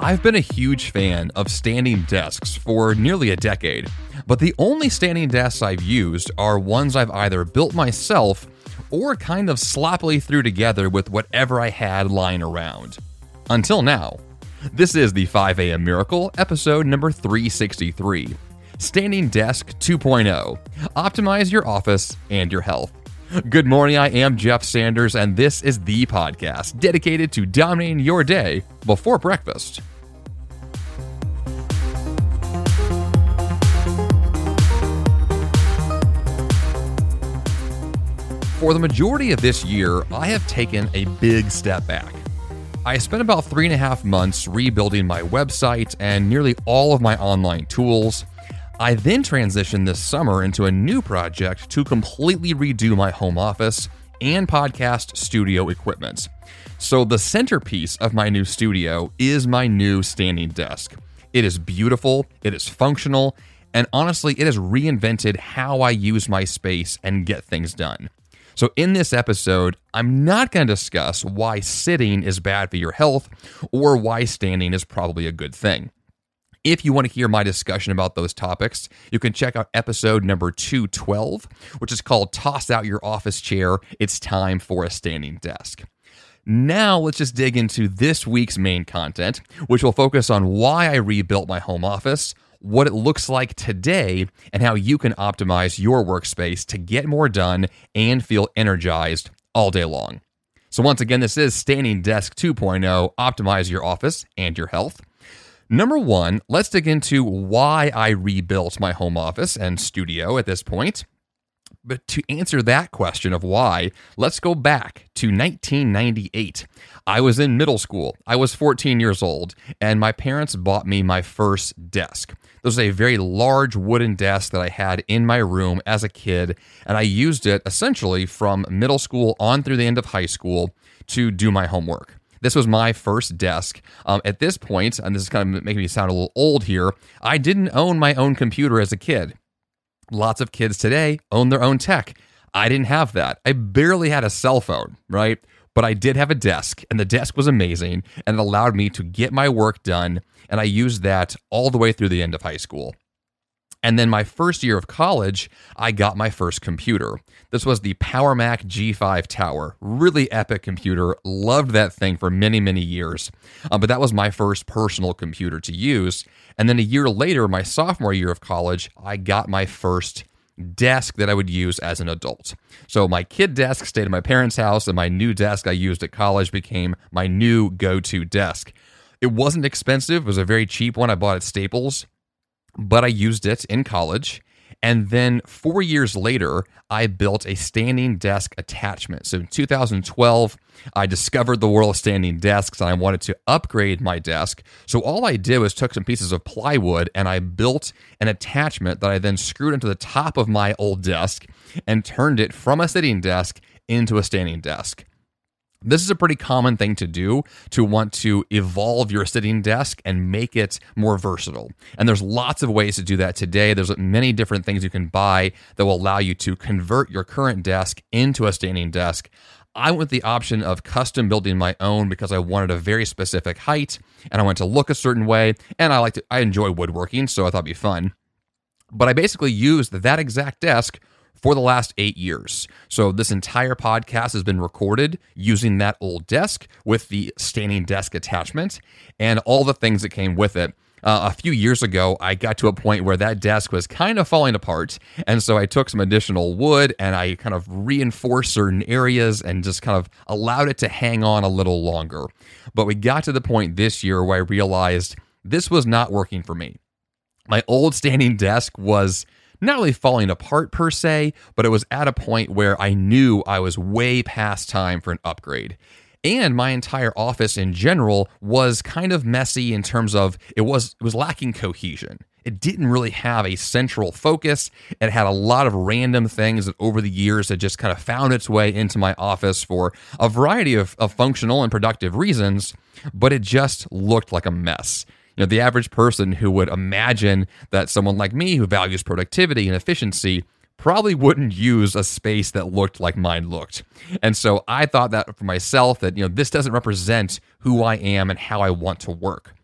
I've been a huge fan of standing desks for nearly a decade, but the only standing desks I've used are ones I've either built myself or kind of sloppily threw together with whatever I had lying around. Until now. This is the 5 a.m. Miracle, episode number 363 Standing Desk 2.0 Optimize your office and your health. Good morning, I am Jeff Sanders, and this is the podcast dedicated to dominating your day before breakfast. For the majority of this year, I have taken a big step back. I spent about three and a half months rebuilding my website and nearly all of my online tools. I then transitioned this summer into a new project to completely redo my home office and podcast studio equipment. So, the centerpiece of my new studio is my new standing desk. It is beautiful, it is functional, and honestly, it has reinvented how I use my space and get things done. So, in this episode, I'm not going to discuss why sitting is bad for your health or why standing is probably a good thing. If you want to hear my discussion about those topics, you can check out episode number 212, which is called Toss Out Your Office Chair It's Time for a Standing Desk. Now, let's just dig into this week's main content, which will focus on why I rebuilt my home office, what it looks like today, and how you can optimize your workspace to get more done and feel energized all day long. So, once again, this is Standing Desk 2.0 Optimize Your Office and Your Health. Number one, let's dig into why I rebuilt my home office and studio at this point. But to answer that question of why, let's go back to 1998. I was in middle school. I was 14 years old, and my parents bought me my first desk. This was a very large wooden desk that I had in my room as a kid, and I used it essentially from middle school on through the end of high school to do my homework. This was my first desk. Um, at this point, and this is kind of making me sound a little old here, I didn't own my own computer as a kid. Lots of kids today own their own tech. I didn't have that. I barely had a cell phone, right? But I did have a desk, and the desk was amazing, and it allowed me to get my work done. And I used that all the way through the end of high school. And then my first year of college, I got my first computer. This was the PowerMac G5 Tower. Really epic computer. Loved that thing for many, many years. Uh, but that was my first personal computer to use. And then a year later, my sophomore year of college, I got my first desk that I would use as an adult. So my kid desk stayed at my parents' house, and my new desk I used at college became my new go to desk. It wasn't expensive, it was a very cheap one I bought at Staples but I used it in college. And then four years later, I built a standing desk attachment. So in 2012, I discovered the world of standing desks and I wanted to upgrade my desk. So all I did was took some pieces of plywood and I built an attachment that I then screwed into the top of my old desk and turned it from a sitting desk into a standing desk. This is a pretty common thing to do to want to evolve your sitting desk and make it more versatile. And there's lots of ways to do that today. There's many different things you can buy that will allow you to convert your current desk into a standing desk. I went the option of custom building my own because I wanted a very specific height and I wanted to look a certain way and I like to I enjoy woodworking, so I thought it'd be fun. But I basically used that exact desk for the last eight years. So, this entire podcast has been recorded using that old desk with the standing desk attachment and all the things that came with it. Uh, a few years ago, I got to a point where that desk was kind of falling apart. And so I took some additional wood and I kind of reinforced certain areas and just kind of allowed it to hang on a little longer. But we got to the point this year where I realized this was not working for me. My old standing desk was not really falling apart per se, but it was at a point where I knew I was way past time for an upgrade. And my entire office in general was kind of messy in terms of it was it was lacking cohesion. It didn't really have a central focus. It had a lot of random things that over the years had just kind of found its way into my office for a variety of, of functional and productive reasons, but it just looked like a mess you know the average person who would imagine that someone like me who values productivity and efficiency probably wouldn't use a space that looked like mine looked. And so I thought that for myself that you know this doesn't represent who I am and how I want to work.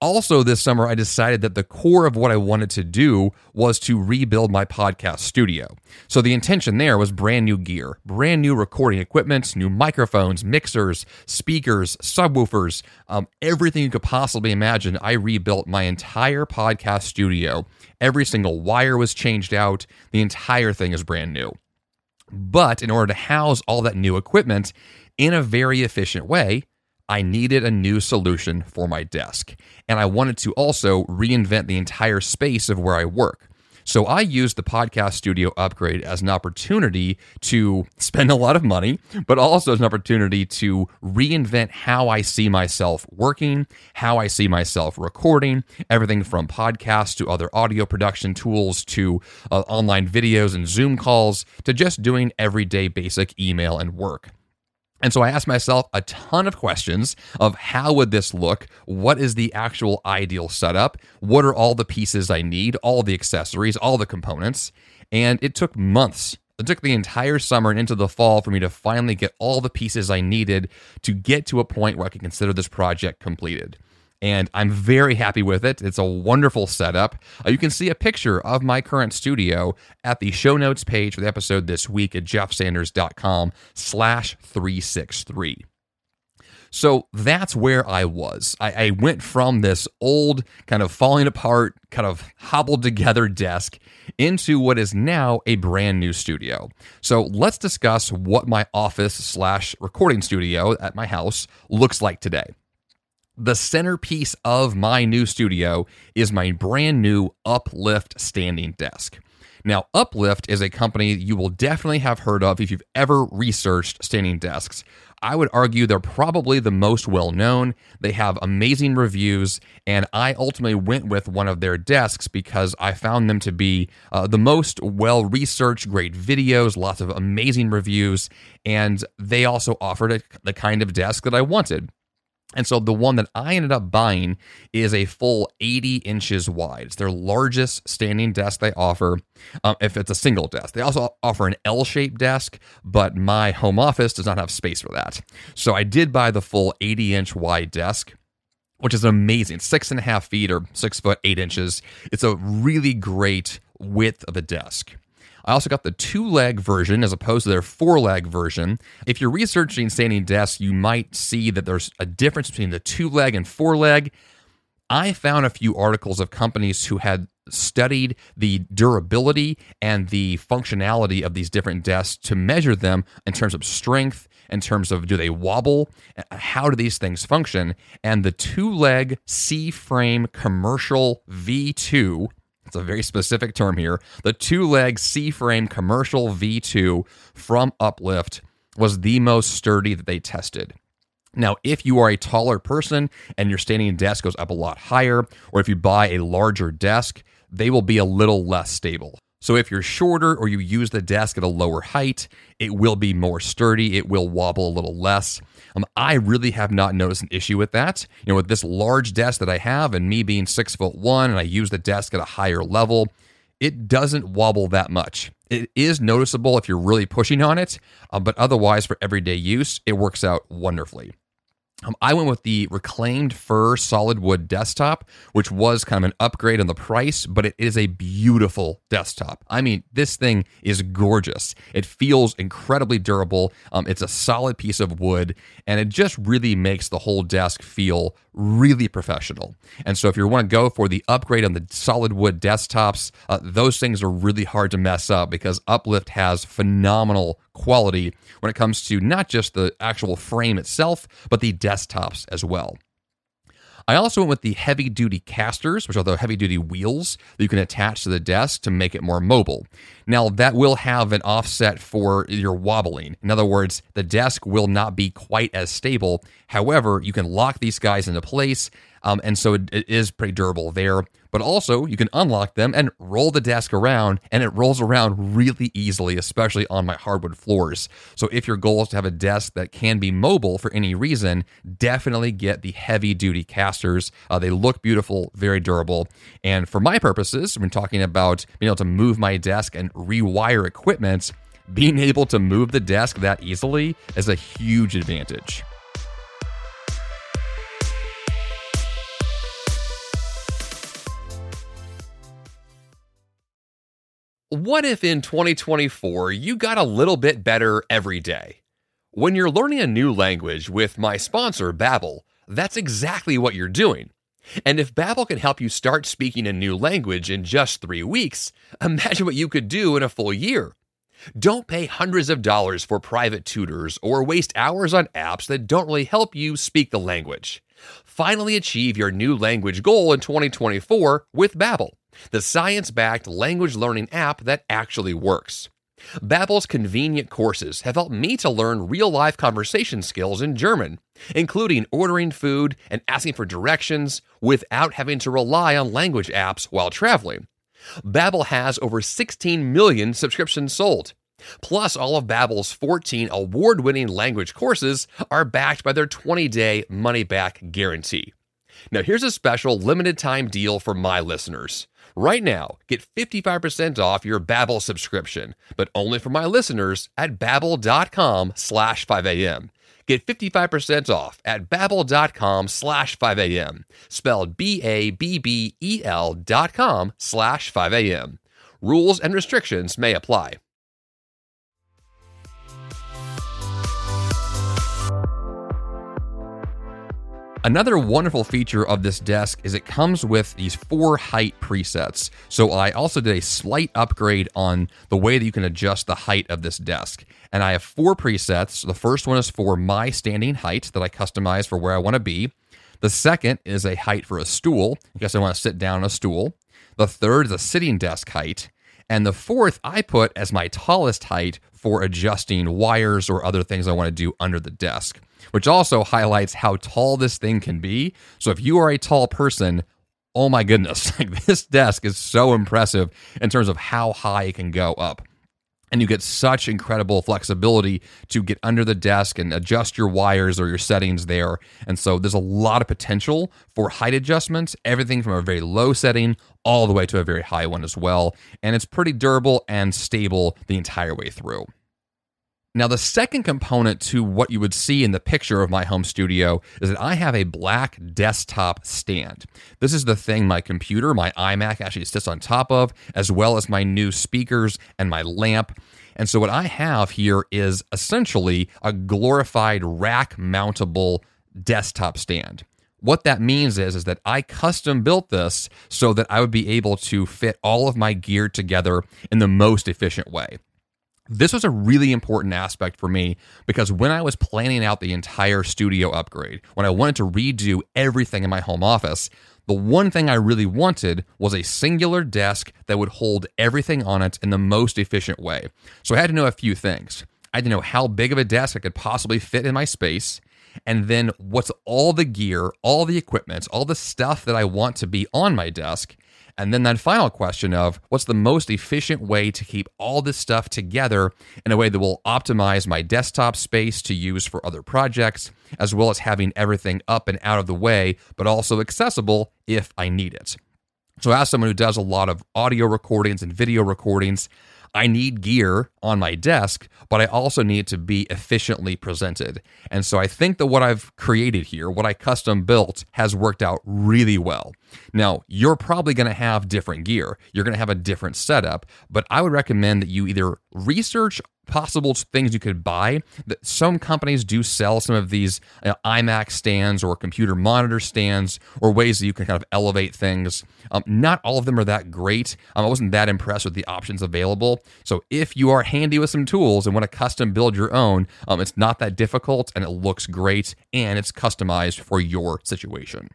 Also, this summer, I decided that the core of what I wanted to do was to rebuild my podcast studio. So, the intention there was brand new gear, brand new recording equipment, new microphones, mixers, speakers, subwoofers, um, everything you could possibly imagine. I rebuilt my entire podcast studio. Every single wire was changed out, the entire thing is brand new. But in order to house all that new equipment in a very efficient way, I needed a new solution for my desk. And I wanted to also reinvent the entire space of where I work. So I used the podcast studio upgrade as an opportunity to spend a lot of money, but also as an opportunity to reinvent how I see myself working, how I see myself recording, everything from podcasts to other audio production tools to uh, online videos and Zoom calls to just doing everyday basic email and work. And so I asked myself a ton of questions of how would this look? What is the actual ideal setup? What are all the pieces I need, all the accessories, all the components? And it took months. It took the entire summer and into the fall for me to finally get all the pieces I needed to get to a point where I could consider this project completed and I'm very happy with it. It's a wonderful setup. Uh, you can see a picture of my current studio at the show notes page for the episode this week at jeffsanders.com slash 363. So that's where I was. I, I, went from this old, kind of falling apart, kind of hobbled together desk into what is now a brand new studio. So let's discuss what my office slash recording studio at my house looks like today the centerpiece of my new studio is my brand new Uplift standing desk. Now, Uplift is a company you will definitely have heard of if you've ever researched standing desks. I would argue they're probably the most well known. They have amazing reviews, and I ultimately went with one of their desks because I found them to be uh, the most well researched, great videos, lots of amazing reviews, and they also offered a, the kind of desk that I wanted. And so the one that I ended up buying is a full 80 inches wide. It's their largest standing desk they offer um, if it's a single desk. They also offer an L shaped desk, but my home office does not have space for that. So I did buy the full 80 inch wide desk. Which is amazing. Six and a half feet or six foot eight inches. It's a really great width of a desk. I also got the two leg version as opposed to their four leg version. If you're researching standing desks, you might see that there's a difference between the two leg and four leg. I found a few articles of companies who had studied the durability and the functionality of these different desks to measure them in terms of strength, in terms of do they wobble, how do these things function. And the two leg C frame commercial V2 it's a very specific term here. The two leg C frame commercial V2 from Uplift was the most sturdy that they tested. Now, if you are a taller person and your standing desk goes up a lot higher, or if you buy a larger desk, they will be a little less stable. So if you're shorter or you use the desk at a lower height, it will be more sturdy. It will wobble a little less. Um, I really have not noticed an issue with that. You know, with this large desk that I have and me being six foot one and I use the desk at a higher level, it doesn't wobble that much. It is noticeable if you're really pushing on it, uh, but otherwise, for everyday use, it works out wonderfully. Um, I went with the reclaimed fir solid wood desktop, which was kind of an upgrade on the price, but it is a beautiful desktop. I mean, this thing is gorgeous. It feels incredibly durable. Um, it's a solid piece of wood, and it just really makes the whole desk feel really professional. And so, if you want to go for the upgrade on the solid wood desktops, uh, those things are really hard to mess up because Uplift has phenomenal quality when it comes to not just the actual frame itself, but the desktops as well. I also went with the heavy duty casters, which are the heavy duty wheels that you can attach to the desk to make it more mobile. Now, that will have an offset for your wobbling. In other words, the desk will not be quite as stable. However, you can lock these guys into place um, and so it, it is pretty durable there. But also, you can unlock them and roll the desk around, and it rolls around really easily, especially on my hardwood floors. So, if your goal is to have a desk that can be mobile for any reason, definitely get the heavy duty casters. Uh, they look beautiful, very durable. And for my purposes, when talking about being able to move my desk and rewire equipment, being able to move the desk that easily is a huge advantage. What if in 2024 you got a little bit better every day? When you're learning a new language with my sponsor, Babbel, that's exactly what you're doing. And if Babbel can help you start speaking a new language in just 3 weeks, imagine what you could do in a full year. Don't pay hundreds of dollars for private tutors or waste hours on apps that don't really help you speak the language. Finally achieve your new language goal in 2024 with Babbel the science-backed language learning app that actually works. Babbel's convenient courses have helped me to learn real-life conversation skills in German, including ordering food and asking for directions without having to rely on language apps while traveling. Babbel has over 16 million subscriptions sold. Plus, all of Babbel's 14 award-winning language courses are backed by their 20-day money-back guarantee. Now, here's a special limited time deal for my listeners. Right now, get 55% off your Babbel subscription, but only for my listeners at babbel.com slash 5am. Get 55% off at babbel.com slash 5am, spelled B-A-B-B-E-L dot com slash 5am. Rules and restrictions may apply. Another wonderful feature of this desk is it comes with these four height presets. So I also did a slight upgrade on the way that you can adjust the height of this desk. And I have four presets. The first one is for my standing height that I customize for where I want to be. The second is a height for a stool, in case I want to sit down on a stool. The third is a sitting desk height. And the fourth I put as my tallest height for adjusting wires or other things I want to do under the desk which also highlights how tall this thing can be. So if you are a tall person, oh my goodness, like this desk is so impressive in terms of how high it can go up. And you get such incredible flexibility to get under the desk and adjust your wires or your settings there. And so there's a lot of potential for height adjustments, everything from a very low setting all the way to a very high one as well. And it's pretty durable and stable the entire way through. Now, the second component to what you would see in the picture of my home studio is that I have a black desktop stand. This is the thing my computer, my iMac, actually sits on top of, as well as my new speakers and my lamp. And so, what I have here is essentially a glorified rack mountable desktop stand. What that means is, is that I custom built this so that I would be able to fit all of my gear together in the most efficient way. This was a really important aspect for me because when I was planning out the entire studio upgrade, when I wanted to redo everything in my home office, the one thing I really wanted was a singular desk that would hold everything on it in the most efficient way. So I had to know a few things. I had to know how big of a desk I could possibly fit in my space, and then what's all the gear, all the equipment, all the stuff that I want to be on my desk, and then that final question of what's the most efficient way to keep all this stuff together in a way that will optimize my desktop space to use for other projects, as well as having everything up and out of the way, but also accessible if I need it. So, as someone who does a lot of audio recordings and video recordings, I need gear on my desk, but I also need to be efficiently presented. And so I think that what I've created here, what I custom built, has worked out really well. Now, you're probably going to have different gear. You're going to have a different setup, but I would recommend that you either research possible things you could buy. Some companies do sell some of these uh, iMac stands or computer monitor stands or ways that you can kind of elevate things. Um, not all of them are that great. Um, I wasn't that impressed with the options available. So if you are handy with some tools and want to custom build your own, um, it's not that difficult and it looks great and it's customized for your situation.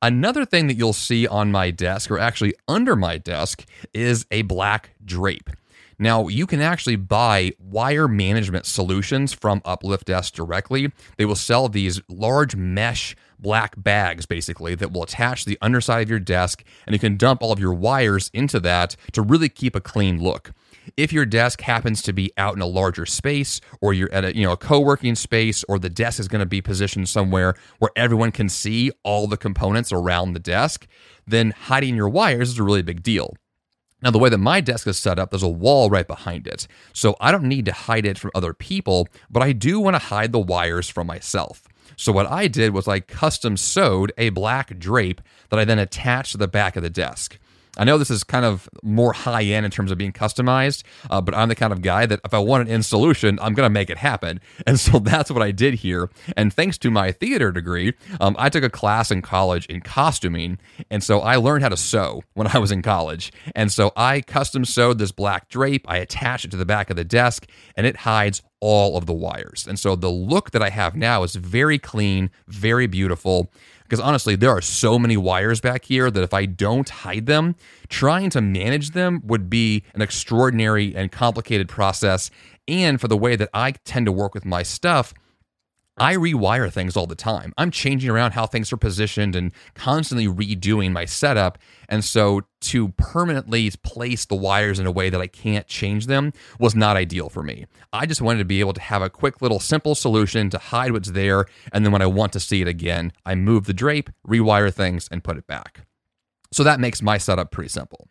Another thing that you'll see on my desk, or actually under my desk, is a black drape. Now, you can actually buy wire management solutions from UpliftDesk directly. They will sell these large mesh black bags basically that will attach to the underside of your desk and you can dump all of your wires into that to really keep a clean look. If your desk happens to be out in a larger space or you're at a you know a co-working space or the desk is going to be positioned somewhere where everyone can see all the components around the desk, then hiding your wires is a really big deal. Now, the way that my desk is set up, there's a wall right behind it. So I don't need to hide it from other people, but I do want to hide the wires from myself. So what I did was I custom sewed a black drape that I then attached to the back of the desk. I know this is kind of more high end in terms of being customized, uh, but I'm the kind of guy that if I want an in solution, I'm going to make it happen. And so that's what I did here. And thanks to my theater degree, um, I took a class in college in costuming. And so I learned how to sew when I was in college. And so I custom sewed this black drape. I attached it to the back of the desk, and it hides all of the wires. And so the look that I have now is very clean, very beautiful. Because honestly, there are so many wires back here that if I don't hide them, trying to manage them would be an extraordinary and complicated process. And for the way that I tend to work with my stuff, I rewire things all the time. I'm changing around how things are positioned and constantly redoing my setup. And so to permanently place the wires in a way that I can't change them was not ideal for me. I just wanted to be able to have a quick little simple solution to hide what's there. And then when I want to see it again, I move the drape, rewire things, and put it back. So that makes my setup pretty simple.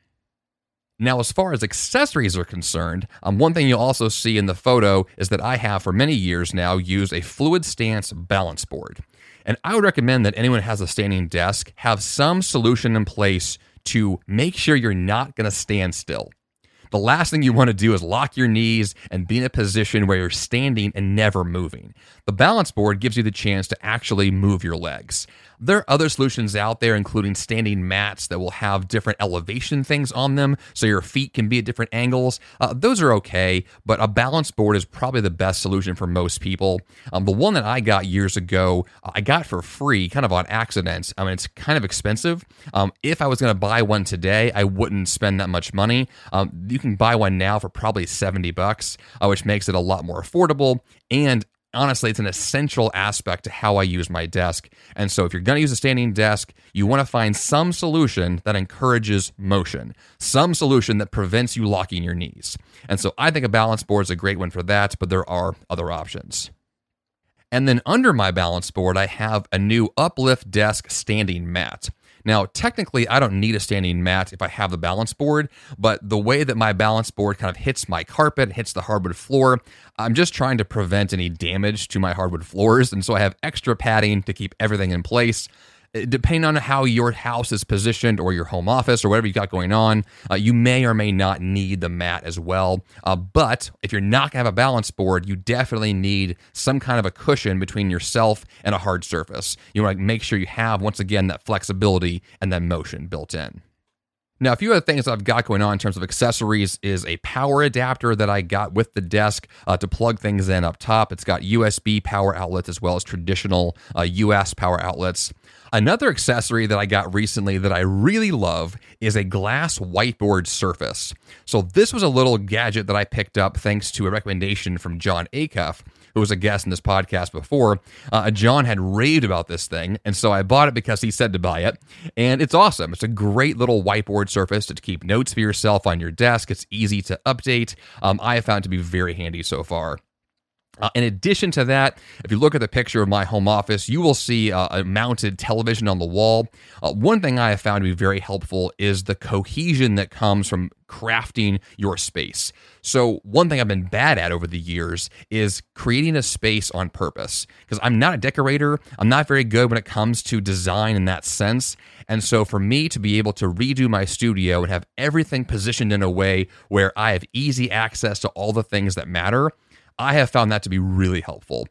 Now, as far as accessories are concerned, um, one thing you'll also see in the photo is that I have for many years now used a FluidStance balance board. And I would recommend that anyone who has a standing desk have some solution in place to make sure you're not going to stand still. The last thing you want to do is lock your knees and be in a position where you're standing and never moving. The balance board gives you the chance to actually move your legs. There are other solutions out there, including standing mats that will have different elevation things on them so your feet can be at different angles. Uh, those are okay, but a balance board is probably the best solution for most people. Um, the one that I got years ago, I got for free, kind of on accident. I mean, it's kind of expensive. Um, if I was going to buy one today, I wouldn't spend that much money. Um, you can buy one now for probably 70 bucks, uh, which makes it a lot more affordable. And honestly, it's an essential aspect to how I use my desk. And so, if you're going to use a standing desk, you want to find some solution that encourages motion, some solution that prevents you locking your knees. And so, I think a balance board is a great one for that, but there are other options. And then under my balance board, I have a new uplift desk standing mat. Now, technically, I don't need a standing mat if I have the balance board, but the way that my balance board kind of hits my carpet, hits the hardwood floor, I'm just trying to prevent any damage to my hardwood floors. And so I have extra padding to keep everything in place. Uh, depending on how your house is positioned or your home office or whatever you've got going on, uh, you may or may not need the mat as well. Uh, but if you're not going to have a balance board, you definitely need some kind of a cushion between yourself and a hard surface. You want to make sure you have, once again, that flexibility and that motion built in. Now, a few other things I've got going on in terms of accessories is a power adapter that I got with the desk uh, to plug things in up top. It's got USB power outlets as well as traditional uh, US power outlets. Another accessory that I got recently that I really love is a glass whiteboard surface. So, this was a little gadget that I picked up thanks to a recommendation from Jon Acuff, who was a guest in this podcast before. Uh, Jon had raved about this thing, and so I bought it because he said to buy it. And it's awesome. It's a great little whiteboard surface to keep notes for yourself on your desk. It's easy to update. Um, I have found to be very handy so far. Uh, in addition to that, if you look at the picture of my home office, you will see uh, a mounted television on the wall. Uh, one thing I have found to be very helpful is the cohesion that comes from crafting your space. So, one thing I've been bad at over the years is creating a space on purpose because I'm not a decorator. I'm not very good when it comes to design in that sense. And so, for me to be able to redo my studio and have everything positioned in a way where I have easy access to all the things that matter I have found that to be really helpful.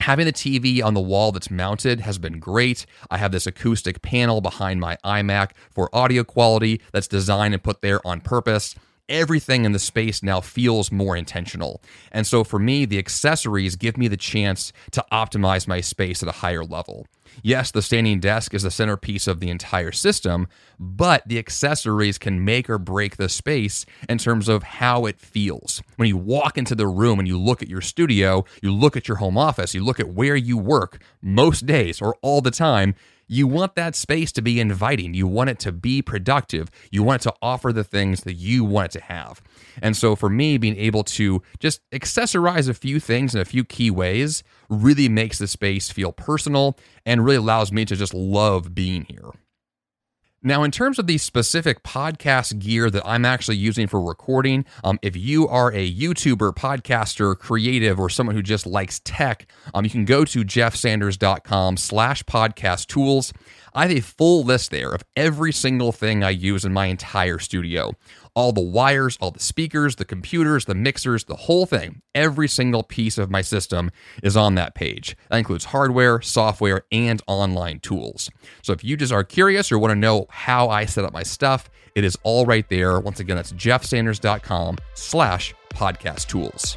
Having the TV on the wall that's mounted has been great. I have this acoustic panel behind my iMac for audio quality that's designed and put there on purpose everything in the space now feels more intentional. And so for me, the accessories give me the chance to optimize my space at a higher level. Yes, the standing desk is the centerpiece of the entire system, but the accessories can make or break the space in terms of how it feels. When you walk into the room and you look at your studio, you look at your home office, you look at where you work most days or all the time, you want that space to be inviting. You want it to be productive. You want it to offer the things that you want it to have. And so for me, being able to just accessorize a few things in a few key ways really makes the space feel personal and really allows me to just love being here. Now, in terms of the specific podcast gear that I'm actually using for recording, um, if you are a YouTuber, podcaster, creative, or someone who just likes tech, um, you can go to jeffsanders.com slash podcast tools. I have a full list there of every single thing I use in my entire studio all the wires, all the speakers, the computers, the mixers, the whole thing. Every single piece of my system is on that page. That includes hardware, software, and online tools. So if you just are curious or want to know how I set up my stuff, it is all right there. Once again, that's jeffsanders.com slash podcast tools.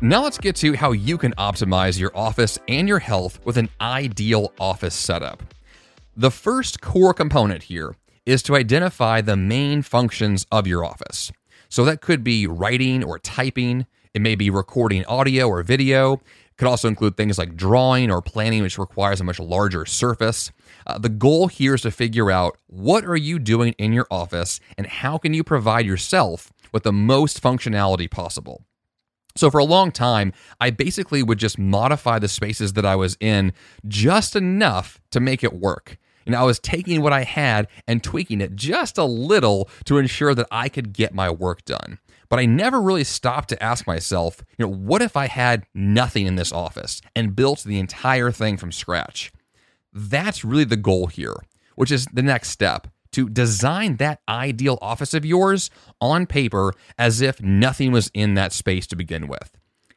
Now let's get to how you can optimize your office and your health with an ideal office setup. The first core component here is to identify the main functions of your office. So that could be writing or typing, it may be recording audio or video. It could also include things like drawing or planning, which requires a much larger surface. Uh, the goal here is to figure out what are you doing in your office and how can you provide yourself with the most functionality possible. So for a long time, I basically would just modify the spaces that I was in just enough to make it work. And I was taking what I had and tweaking it just a little to ensure that I could get my work done. But I never really stopped to ask myself, you know, what if I had nothing in this office and built the entire thing from scratch? That's really the goal here, which is the next step to design that ideal office of yours on paper as if nothing was in that space to begin with.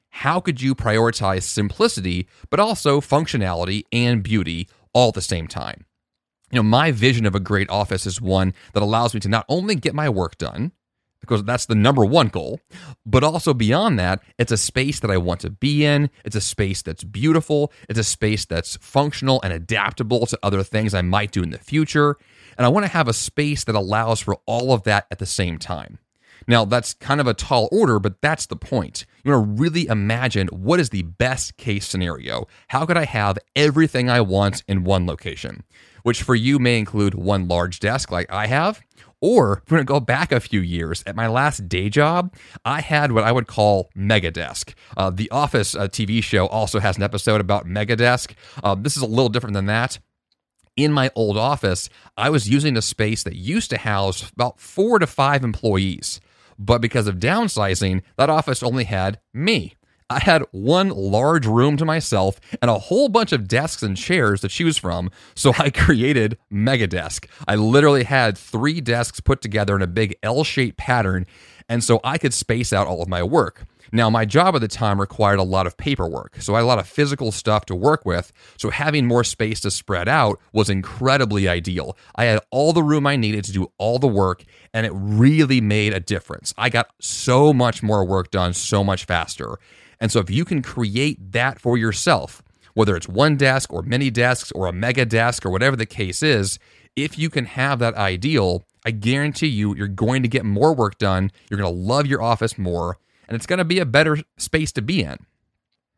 How could you prioritize simplicity, but also functionality and beauty all at the same time? You know, my vision of a great office is one that allows me to not only get my work done, because that's the number one goal. But also beyond that, it's a space that I want to be in. It's a space that's beautiful. It's a space that's functional and adaptable to other things I might do in the future. And I want to have a space that allows for all of that at the same time. Now, that's kind of a tall order, but that's the point. You want to really imagine what is the best case scenario? How could I have everything I want in one location? Which for you may include one large desk like I have, or if we're going to go back a few years, at my last day job, I had what I would call Megadesk. Uh, the Office uh, TV show also has an episode about Megadesk. Uh, this is a little different than that. In my old office, I was using a space that used to house about four to five employees. But because of downsizing, that office only had me. I had one large room to myself and a whole bunch of desks and chairs to choose from, so I created Megadesk. I literally had three desks put together in a big L shaped pattern, and so I could space out all of my work. Now, my job at the time required a lot of paperwork, so I had a lot of physical stuff to work with, so having more space to spread out was incredibly ideal. I had all the room I needed to do all the work, and it really made a difference. I got so much more work done so much faster. And so if you can create that for yourself, whether it's one desk or many desks or a mega desk or whatever the case is, if you can have that ideal, I guarantee you, you're going to get more work done. You're going to love your office more, and it's going to be a better space to be in.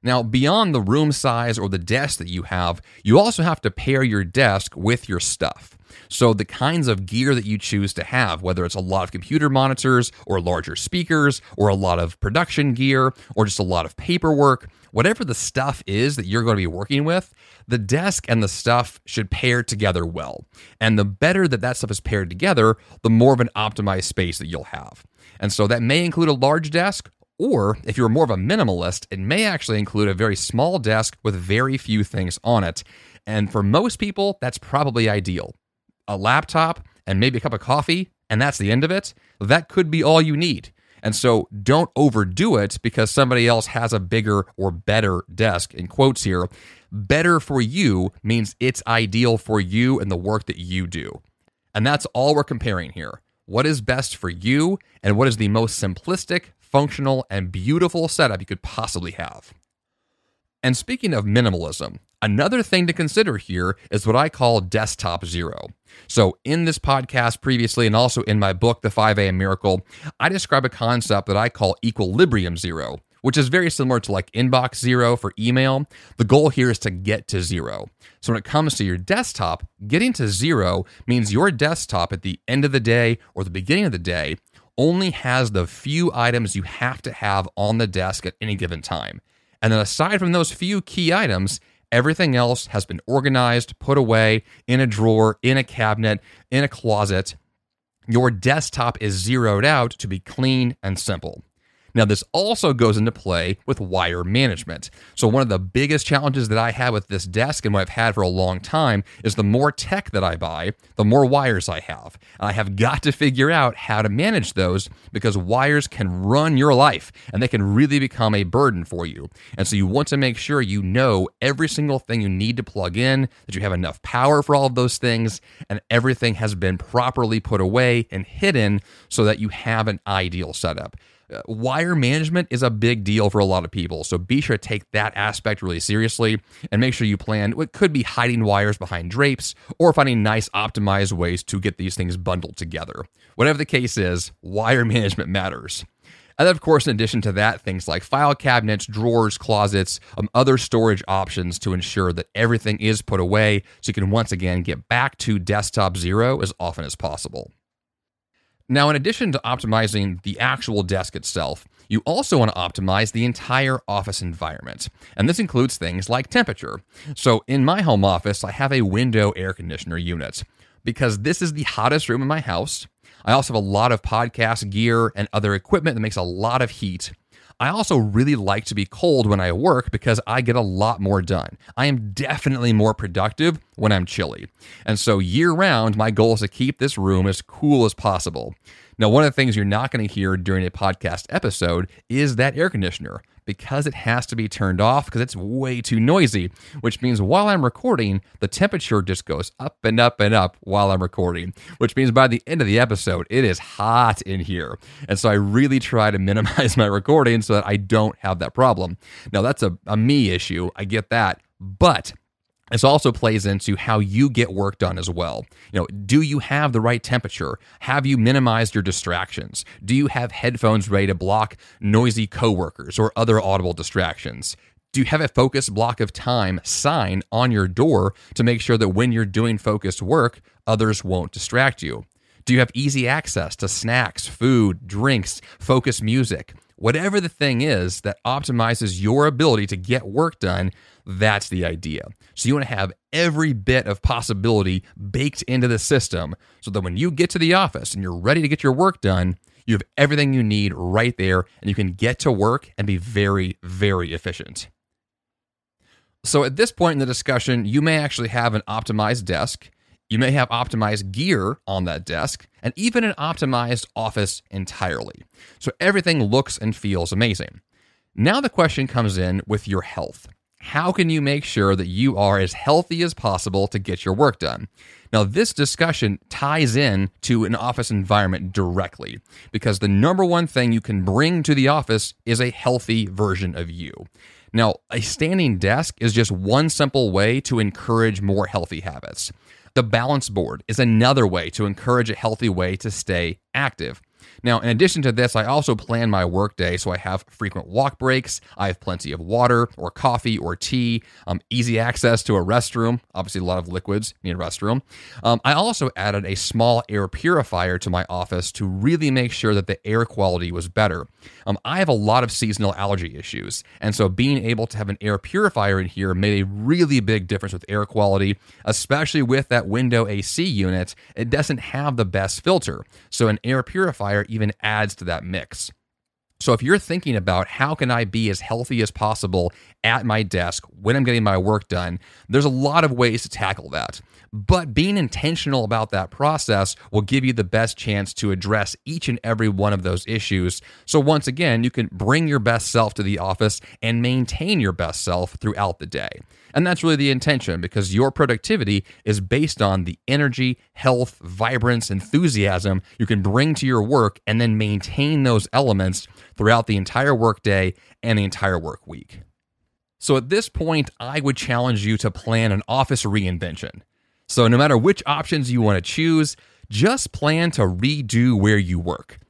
Now, beyond the room size or the desk that you have, you also have to pair your desk with your stuff. So, the kinds of gear that you choose to have, whether it's a lot of computer monitors or larger speakers or a lot of production gear or just a lot of paperwork, whatever the stuff is that you're going to be working with, the desk and the stuff should pair together well. And the better that that stuff is paired together, the more of an optimized space that you'll have. And so that may include a large desk or if you're more of a minimalist, it may actually include a very small desk with very few things on it. And for most people, that's probably ideal. A laptop and maybe a cup of coffee, and that's the end of it. That could be all you need. And so don't overdo it because somebody else has a bigger or better desk, in quotes here. Better for you means it's ideal for you and the work that you do. And that's all we're comparing here. What is best for you and what is the most simplistic, functional, and beautiful setup you could possibly have. And speaking of minimalism, another thing to consider here is what I call desktop zero. So, in this podcast previously, and also in my book, The 5 a.m. Miracle, I describe a concept that I call equilibrium zero, which is very similar to like inbox zero for email. The goal here is to get to zero. So, when it comes to your desktop, getting to zero means your desktop at the end of the day or the beginning of the day only has the few items you have to have on the desk at any given time. And then aside from those few key items, everything else has been organized, put away in a drawer, in a cabinet, in a closet. Your desktop is zeroed out to be clean and simple. Now, this also goes into play with wire management. So, one of the biggest challenges that I have with this desk and what I've had for a long time is the more tech that I buy, the more wires I have. And I have got to figure out how to manage those because wires can run your life and they can really become a burden for you. And so, you want to make sure you know every single thing you need to plug in, that you have enough power for all of those things, and everything has been properly put away and hidden so that you have an ideal setup wire management is a big deal for a lot of people. So be sure to take that aspect really seriously and make sure you plan what could be hiding wires behind drapes or finding nice optimized ways to get these things bundled together. Whatever the case is, wire management matters. And then, of course, in addition to that, things like file cabinets, drawers, closets, um, other storage options to ensure that everything is put away so you can once again get back to desktop zero as often as possible. Now, in addition to optimizing the actual desk itself, you also want to optimize the entire office environment. And this includes things like temperature. So, in my home office, I have a window air conditioner unit because this is the hottest room in my house. I also have a lot of podcast gear and other equipment that makes a lot of heat. I also really like to be cold when I work because I get a lot more done. I am definitely more productive when I'm chilly. And so, year round, my goal is to keep this room as cool as possible. Now, one of the things you're not going to hear during a podcast episode is that air conditioner because it has to be turned off because it's way too noisy, which means while I'm recording, the temperature just goes up and up and up while I'm recording, which means by the end of the episode, it is hot in here. And so I really try to minimize my recording so that I don't have that problem. Now, that's a, a me issue. I get that. But this also plays into how you get work done as well. You know, do you have the right temperature? Have you minimized your distractions? Do you have headphones ready to block noisy coworkers or other audible distractions? Do you have a focus block of time sign on your door to make sure that when you're doing focused work, others won't distract you? Do you have easy access to snacks, food, drinks, focused music? Whatever the thing is that optimizes your ability to get work done, that's the idea. So you want to have every bit of possibility baked into the system so that when you get to the office and you're ready to get your work done, you have everything you need right there and you can get to work and be very, very efficient. So at this point in the discussion, you may actually have an optimized desk. You may have optimized gear on that desk and even an optimized office entirely. So everything looks and feels amazing. Now the question comes in with your health how can you make sure that you are as healthy as possible to get your work done? Now, this discussion ties in to an office environment directly because the number one thing you can bring to the office is a healthy version of you. Now, a standing desk is just one simple way to encourage more healthy habits. The balance board is another way to encourage a healthy way to stay active. Now, in addition to this, I also plan my workday so I have frequent walk breaks, I have plenty of water or coffee or tea, um, easy access to a restroom. Obviously, a lot of liquids need a restroom. Um, I also added a small air purifier to my office to really make sure that the air quality was better. Um, I have a lot of seasonal allergy issues, and so being able to have an air purifier in here made a really big difference with air quality, especially with that window AC unit. It doesn't have the best filter, so an air purifier even adds to that mix. So if you're thinking about how can I be as healthy as possible at my desk when I'm getting my work done, there's a lot of ways to tackle that. But being intentional about that process will give you the best chance to address each and every one of those issues. So once again, you can bring your best self to the office and maintain your best self throughout the day. And that's really the intention because your productivity is based on the energy, health, vibrance, enthusiasm you can bring to your work and then maintain those elements throughout the entire workday and the entire work week. So at this point, I would challenge you to plan an office reinvention. So no matter which options you want to choose, just plan to redo where you work.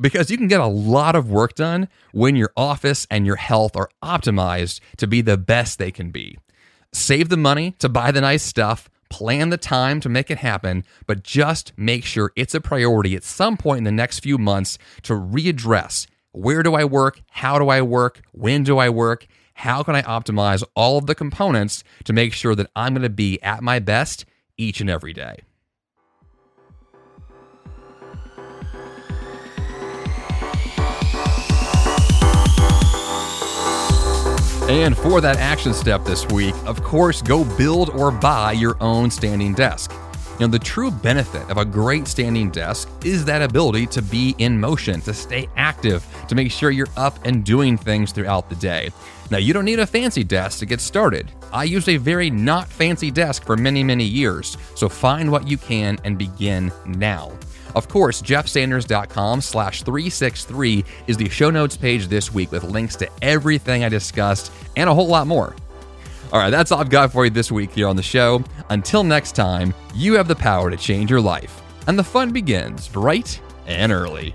Because you can get a lot of work done when your office and your health are optimized to be the best they can be. Save the money to buy the nice stuff, plan the time to make it happen, but just make sure it's a priority at some point in the next few months to readdress where do I work? How do I work? When do I work? How can I optimize all of the components to make sure that I'm going to be at my best each and every day? And for that action step this week, of course, go build or buy your own standing desk. Know, the true benefit of a great standing desk is that ability to be in motion, to stay active, to make sure you're up and doing things throughout the day. Now, you don't need a fancy desk to get started. I used a very not fancy desk for many, many years, so find what you can and begin now. Of course, jeffsanders.com slash 363 is the show notes page this week with links to everything I discussed and a whole lot more. All right, that's all I've got for you this week here on the show. Until next time, you have the power to change your life, and the fun begins bright and early.